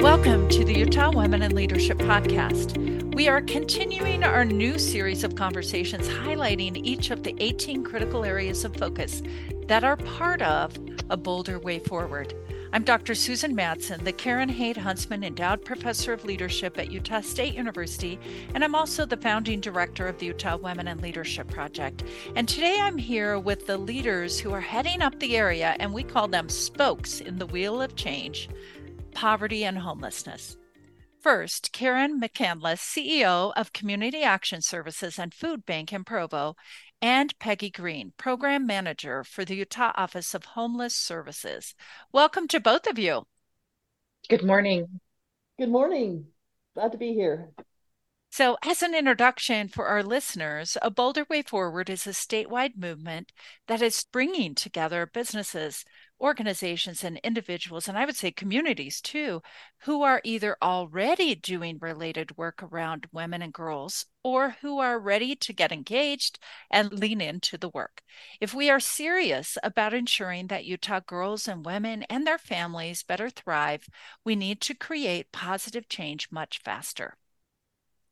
Welcome to the Utah Women in Leadership Podcast. We are continuing our new series of conversations highlighting each of the 18 critical areas of focus that are part of a bolder way forward. I'm Dr. Susan Madsen, the Karen Haight Huntsman Endowed Professor of Leadership at Utah State University, and I'm also the founding director of the Utah Women in Leadership Project. And today I'm here with the leaders who are heading up the area, and we call them spokes in the wheel of change poverty and homelessness. First, Karen McCandless, CEO of Community Action Services and Food Bank in Provo, and Peggy Green, Program Manager for the Utah Office of Homeless Services. Welcome to both of you. Good morning. Good morning. Glad to be here. So, as an introduction for our listeners, A Bolder Way Forward is a statewide movement that is bringing together businesses, organizations, and individuals, and I would say communities too, who are either already doing related work around women and girls or who are ready to get engaged and lean into the work. If we are serious about ensuring that Utah girls and women and their families better thrive, we need to create positive change much faster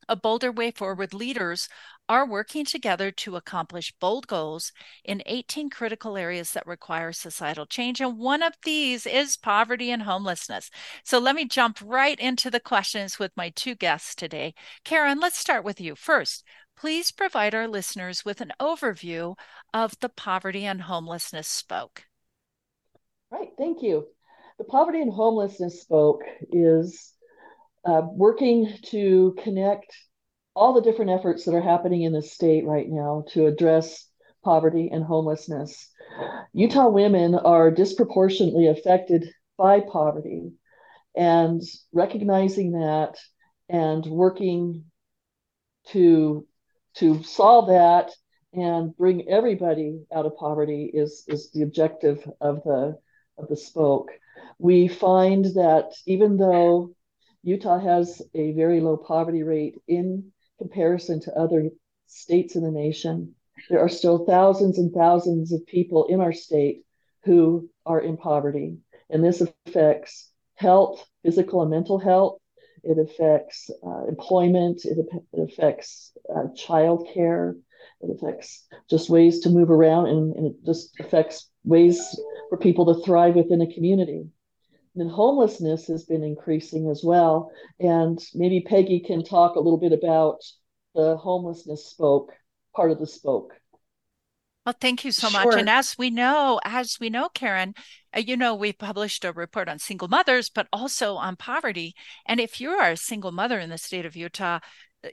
a bolder way forward leaders are working together to accomplish bold goals in 18 critical areas that require societal change. And one of these is poverty and homelessness. So let me jump right into the questions with my two guests today. Karen, let's start with you. First, please provide our listeners with an overview of the poverty and homelessness spoke. Right, thank you. The poverty and homelessness spoke is uh, working to connect all the different efforts that are happening in the state right now to address poverty and homelessness. Utah women are disproportionately affected by poverty, and recognizing that and working to to solve that and bring everybody out of poverty is is the objective of the of the spoke. We find that even though Utah has a very low poverty rate in comparison to other states in the nation, there are still thousands and thousands of people in our state who are in poverty. And this affects health, physical and mental health. It affects uh, employment. It, it affects uh, child care. It affects just ways to move around, and, and it just affects ways for people to thrive within a community. And homelessness has been increasing as well. And maybe Peggy can talk a little bit about the homelessness spoke, part of the spoke. Well, thank you so sure. much. And as we know, as we know, Karen, uh, you know, we published a report on single mothers, but also on poverty. And if you are a single mother in the state of Utah, uh,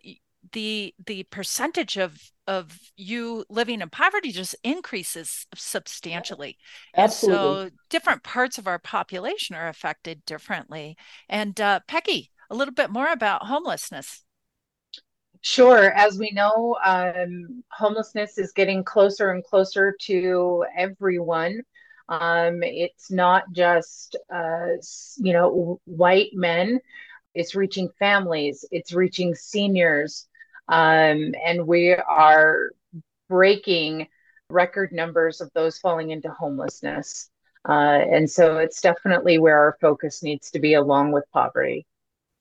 the the percentage of of you living in poverty just increases substantially. Absolutely. And so different parts of our population are affected differently. And uh, Peggy, a little bit more about homelessness. Sure. As we know, um, homelessness is getting closer and closer to everyone. Um, it's not just, uh, you know, white men. It's reaching families. It's reaching seniors. Um, and we are breaking record numbers of those falling into homelessness. Uh, and so it's definitely where our focus needs to be along with poverty.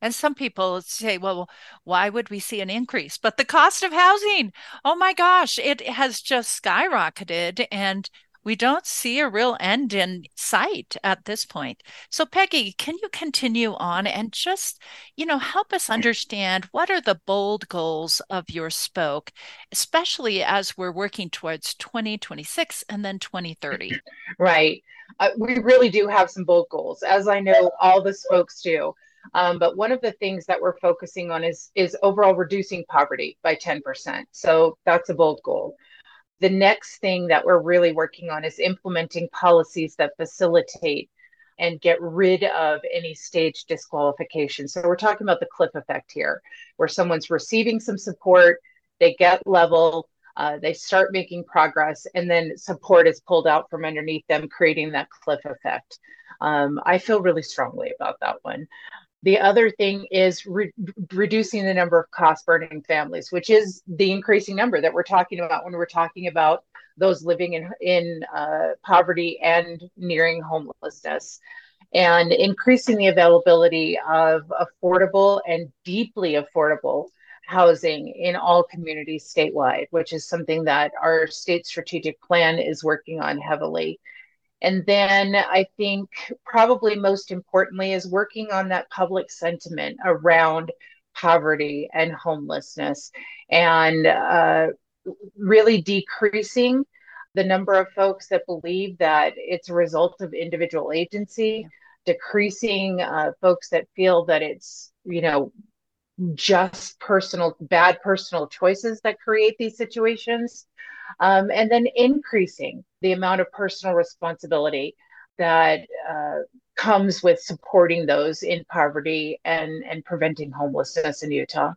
And some people say, well, why would we see an increase? But the cost of housing, oh my gosh, it has just skyrocketed. And we don't see a real end in sight at this point. So, Peggy, can you continue on and just, you know, help us understand what are the bold goals of your spoke, especially as we're working towards 2026 and then 2030? Right. Uh, we really do have some bold goals, as I know all the spokes do. Um, but one of the things that we're focusing on is is overall reducing poverty by 10%. So that's a bold goal the next thing that we're really working on is implementing policies that facilitate and get rid of any stage disqualification. So we're talking about the cliff effect here, where someone's receiving some support, they get level, uh, they start making progress, and then support is pulled out from underneath them, creating that cliff effect. Um, I feel really strongly about that one. The other thing is re- reducing the number of cost burning families, which is the increasing number that we're talking about when we're talking about those living in, in uh, poverty and nearing homelessness. and increasing the availability of affordable and deeply affordable housing in all communities statewide, which is something that our state strategic plan is working on heavily. And then I think probably most importantly is working on that public sentiment around poverty and homelessness and uh, really decreasing the number of folks that believe that it's a result of individual agency, decreasing uh, folks that feel that it's, you know, just personal, bad personal choices that create these situations. Um, and then increasing the amount of personal responsibility that uh, comes with supporting those in poverty and, and preventing homelessness in Utah.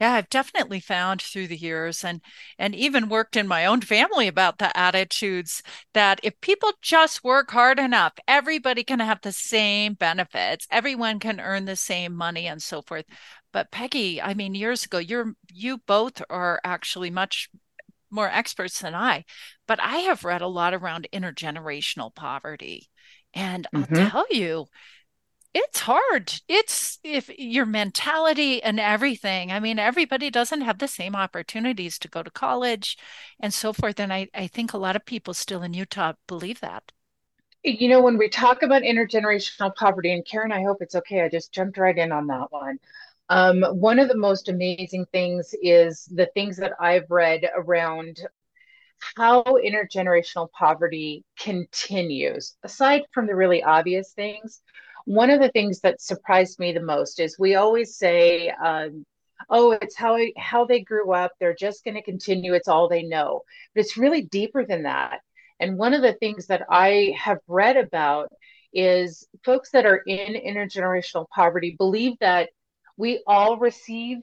Yeah, I've definitely found through the years and and even worked in my own family about the attitudes that if people just work hard enough, everybody can have the same benefits, everyone can earn the same money and so forth. But Peggy, I mean, years ago, you're you both are actually much more experts than I, but I have read a lot around intergenerational poverty. And mm-hmm. I'll tell you, it's hard. It's if your mentality and everything. I mean, everybody doesn't have the same opportunities to go to college and so forth. And I, I think a lot of people still in Utah believe that. You know, when we talk about intergenerational poverty, and Karen, I hope it's okay. I just jumped right in on that one. Um, one of the most amazing things is the things that I've read around how intergenerational poverty continues, aside from the really obvious things. One of the things that surprised me the most is we always say, um, oh, it's how, how they grew up. They're just going to continue. It's all they know. But it's really deeper than that. And one of the things that I have read about is folks that are in intergenerational poverty believe that we all receive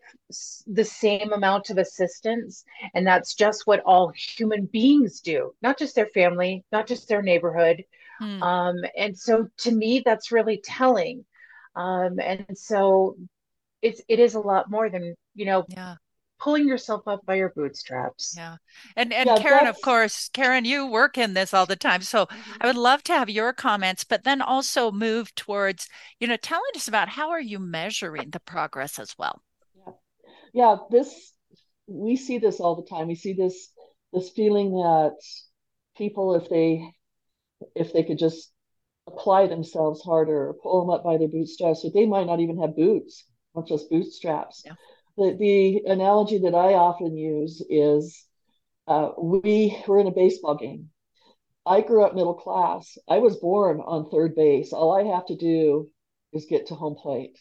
the same amount of assistance and that's just what all human beings do. Not just their family not just their neighborhood. Hmm. um, and so to me that's really telling. Um, and so it's it is a lot more than you know yeah pulling yourself up by your bootstraps. Yeah. And and yeah, Karen, that's... of course, Karen, you work in this all the time. So mm-hmm. I would love to have your comments, but then also move towards, you know, telling us about how are you measuring the progress as well? Yeah. Yeah, this we see this all the time. We see this this feeling that people if they if they could just apply themselves harder or pull them up by their bootstraps, but they might not even have boots, not just bootstraps. Yeah the, the analogy that I often use is uh, we were in a baseball game. I grew up middle class. I was born on third base. All I have to do is get to home plate.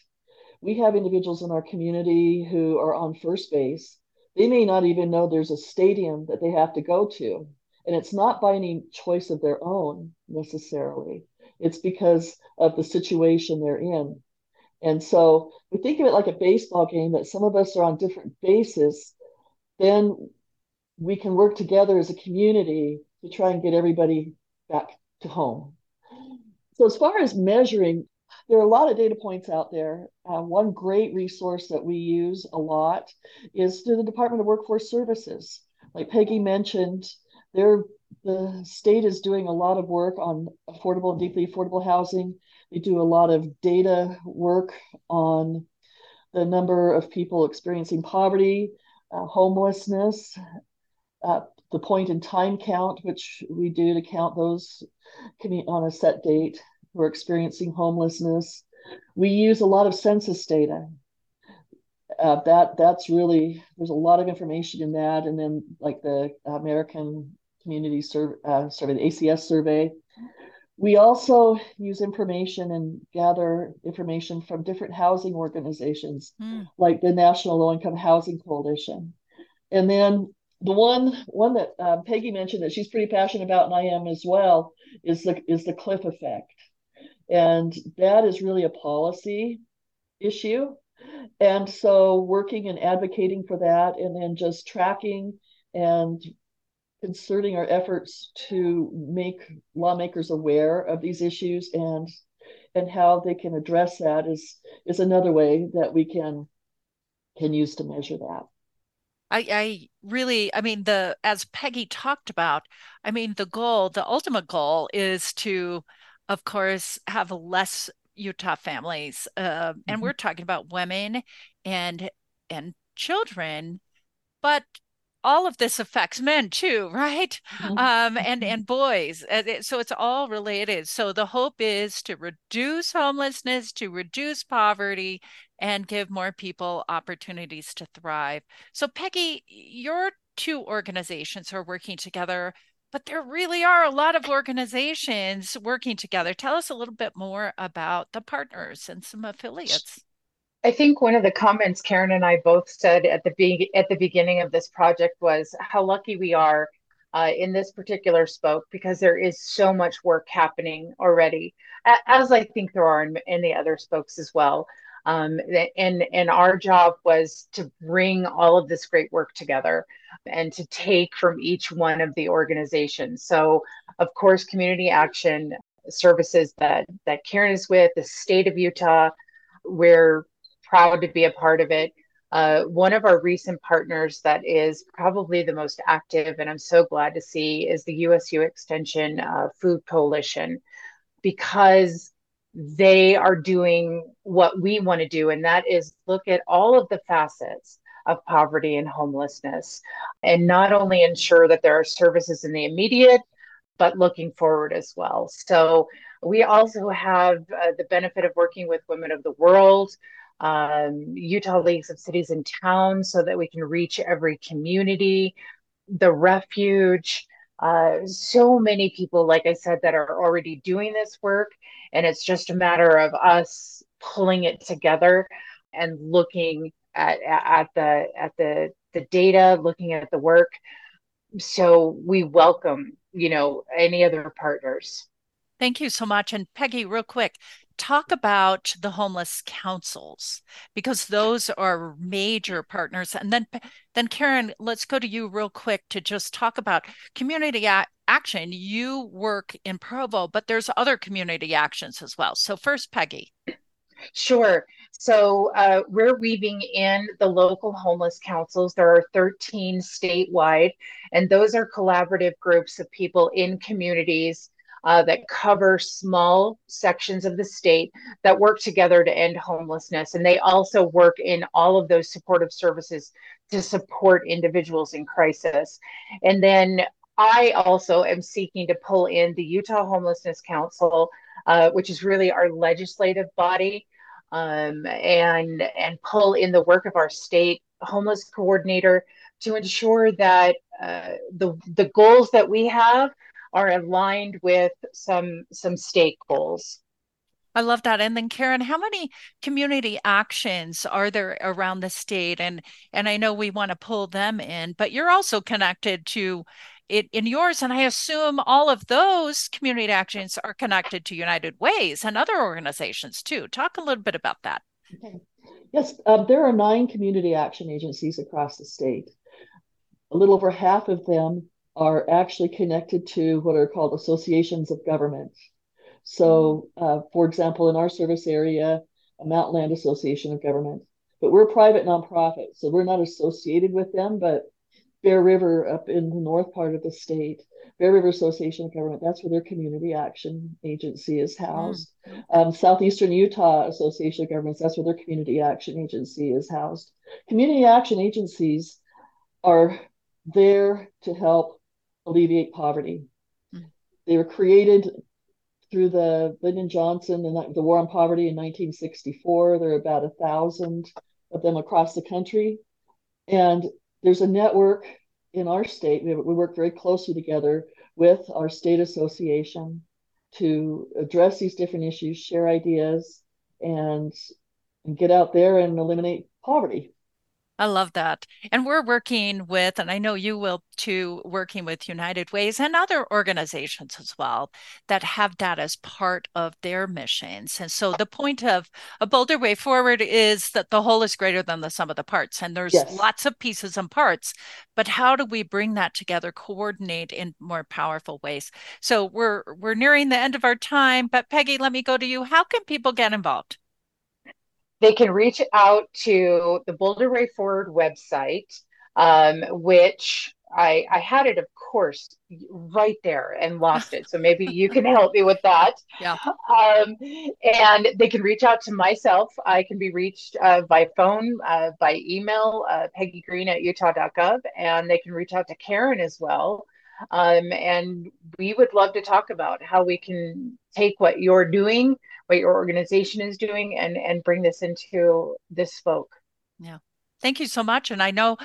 We have individuals in our community who are on first base. They may not even know there's a stadium that they have to go to. And it's not by any choice of their own necessarily, it's because of the situation they're in. And so we think of it like a baseball game that some of us are on different bases, then we can work together as a community to try and get everybody back to home. So, as far as measuring, there are a lot of data points out there. Uh, one great resource that we use a lot is through the Department of Workforce Services. Like Peggy mentioned, the state is doing a lot of work on affordable and deeply affordable housing. They do a lot of data work on the number of people experiencing poverty, uh, homelessness, uh, the point in time count, which we do to count those on a set date who are experiencing homelessness. We use a lot of census data. Uh, that that's really there's a lot of information in that, and then like the American Community uh, survey the ACS survey, we also use information and gather information from different housing organizations, mm. like the National Low Income Housing Coalition. And then the one one that uh, Peggy mentioned that she's pretty passionate about, and I am as well, is the is the cliff effect, and that is really a policy issue. And so, working and advocating for that, and then just tracking and concerting our efforts to make lawmakers aware of these issues and and how they can address that is is another way that we can can use to measure that. I, I really, I mean, the as Peggy talked about, I mean, the goal, the ultimate goal is to of course, have less Utah families, uh, and mm-hmm. we're talking about women and and children, but all of this affects men too right? Mm-hmm. um, and mm-hmm. and boys so it's all related. So the hope is to reduce homelessness to reduce poverty and give more people opportunities to thrive. So peggy your two organizations are working together but there really are a lot of organizations working together. Tell us a little bit more about the partners and some affiliates I think one of the comments Karen and I both said at the be- at the beginning of this project was how lucky we are uh, in this particular spoke because there is so much work happening already, as I think there are in, in the other spokes as well. Um, and and our job was to bring all of this great work together and to take from each one of the organizations. So, of course, community action services that that Karen is with, the state of Utah, where proud to be a part of it. Uh, one of our recent partners that is probably the most active, and I'm so glad to see, is the USU Extension uh, Food Coalition, because they are doing what we want to do, and that is look at all of the facets of poverty and homelessness, and not only ensure that there are services in the immediate, but looking forward as well. So we also have uh, the benefit of working with Women of the World um, Utah Leagues of Cities and Towns so that we can reach every community, the refuge. Uh, so many people, like I said, that are already doing this work. And it's just a matter of us pulling it together and looking at, at the at the the data, looking at the work. So we welcome, you know, any other partners. Thank you so much. And Peggy, real quick, talk about the homeless councils because those are major partners and then then karen let's go to you real quick to just talk about community a- action you work in provo but there's other community actions as well so first peggy Sure. So uh, we're weaving in the local homeless councils. There are 13 statewide, and those are collaborative groups of people in communities uh, that cover small sections of the state that work together to end homelessness. And they also work in all of those supportive services to support individuals in crisis. And then I also am seeking to pull in the Utah Homelessness Council, uh, which is really our legislative body, um, and and pull in the work of our state homeless coordinator to ensure that uh, the the goals that we have are aligned with some some stake goals. I love that. And then Karen, how many community actions are there around the state? And and I know we want to pull them in, but you're also connected to it in yours. And I assume all of those community actions are connected to United Ways and other organizations too. Talk a little bit about that. Okay. Yes, um, there are nine community action agencies across the state. A little over half of them are actually connected to what are called associations of government. So, uh, for example, in our service area, a Mountainland Association of Government, but we're a private nonprofit, so we're not associated with them. But Bear River, up in the north part of the state, Bear River Association of Government, that's where their community action agency is housed. Mm. Um, Southeastern Utah Association of Governments, that's where their community action agency is housed. Community action agencies are there to help alleviate poverty. Mm. They were created through the Lyndon Johnson and the War on Poverty in 1964. There are about a thousand of them across the country, and there's a network in our state. We, we work very closely together with our state association to address these different issues, share ideas, and, and get out there and eliminate poverty. I love that. And we're working with, and I know you will too, working with United Ways and other organizations as well that have that as part of their missions. And so the point of a bolder way forward is that the whole is greater than the sum of the parts. And there's yes. lots of pieces and parts, but how do we bring that together, coordinate in more powerful ways? So we're we're nearing the end of our time, but Peggy, let me go to you. How can people get involved? They can reach out to the Bolder Way Forward website, um, which I, I had it, of course, right there and lost it. So maybe you can help me with that. Yeah. Um, and they can reach out to myself. I can be reached uh, by phone, uh, by email, uh, Peggy Green at utah.gov, and they can reach out to Karen as well. Um, and we would love to talk about how we can take what you're doing, what your organization is doing, and and bring this into this spoke. Yeah. Thank you so much. And I know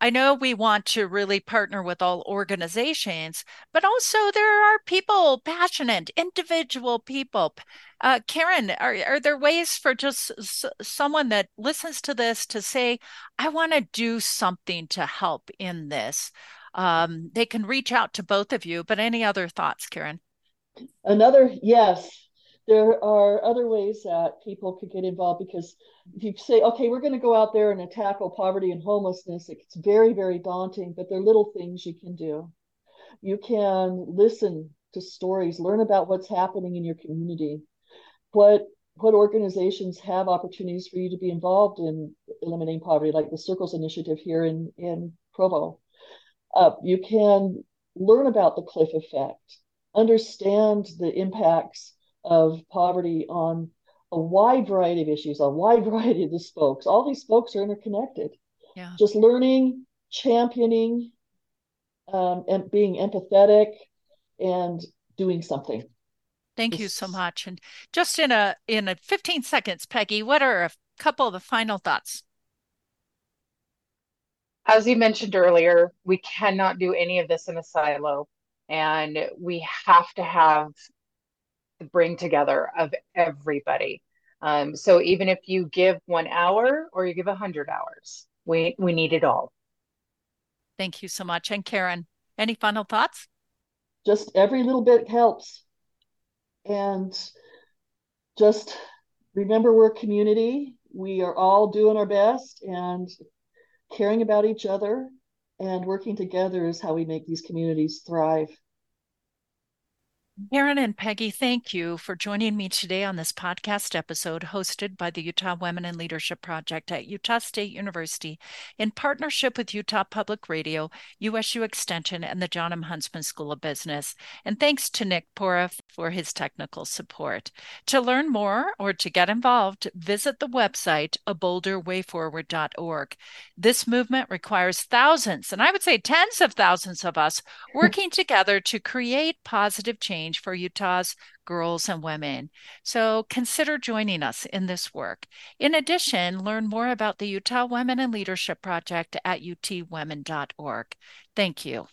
I know we want to really partner with all organizations, but also there are people, passionate, individual people. Uh, Karen, are, are there ways for just s- someone that listens to this to say, I want to do something to help in this? Um, they can reach out to both of you, but any other thoughts, Karen? Another, yes, there are other ways that people could get involved because if you say, okay, we're going to go out there and tackle poverty and homelessness, it's very, very daunting, but there are little things you can do. You can listen to stories, learn about what's happening in your community, what what organizations have opportunities for you to be involved in eliminating poverty, like the Circles Initiative here in, in Provo. Uh, you can learn about the cliff effect, understand the impacts of poverty on a wide variety of issues, a wide variety of the spokes. All these spokes are interconnected. Yeah. Just learning, championing, um, and being empathetic and doing something. Thank you so much. And just in a in a 15 seconds, Peggy, what are a couple of the final thoughts? As you mentioned earlier, we cannot do any of this in a silo. And we have to have the bring together of everybody. Um, so even if you give one hour or you give a hundred hours, we we need it all. Thank you so much. And Karen, any final thoughts? Just every little bit helps. And just remember we're a community. We are all doing our best and caring about each other and working together is how we make these communities thrive. Karen and Peggy, thank you for joining me today on this podcast episode hosted by the Utah Women in Leadership Project at Utah State University in partnership with Utah Public Radio, USU Extension, and the Jon M. Huntsman School of Business. And thanks to Nick Pora for his technical support. To learn more or to get involved, visit the website abolderwayforward.org. This movement requires thousands, and I would say tens of thousands of us working together to create positive change change for Utah's girls and women. So consider joining us in this work. In addition, learn more about the Utah Women in Leadership Project at utwomen.org. Thank you.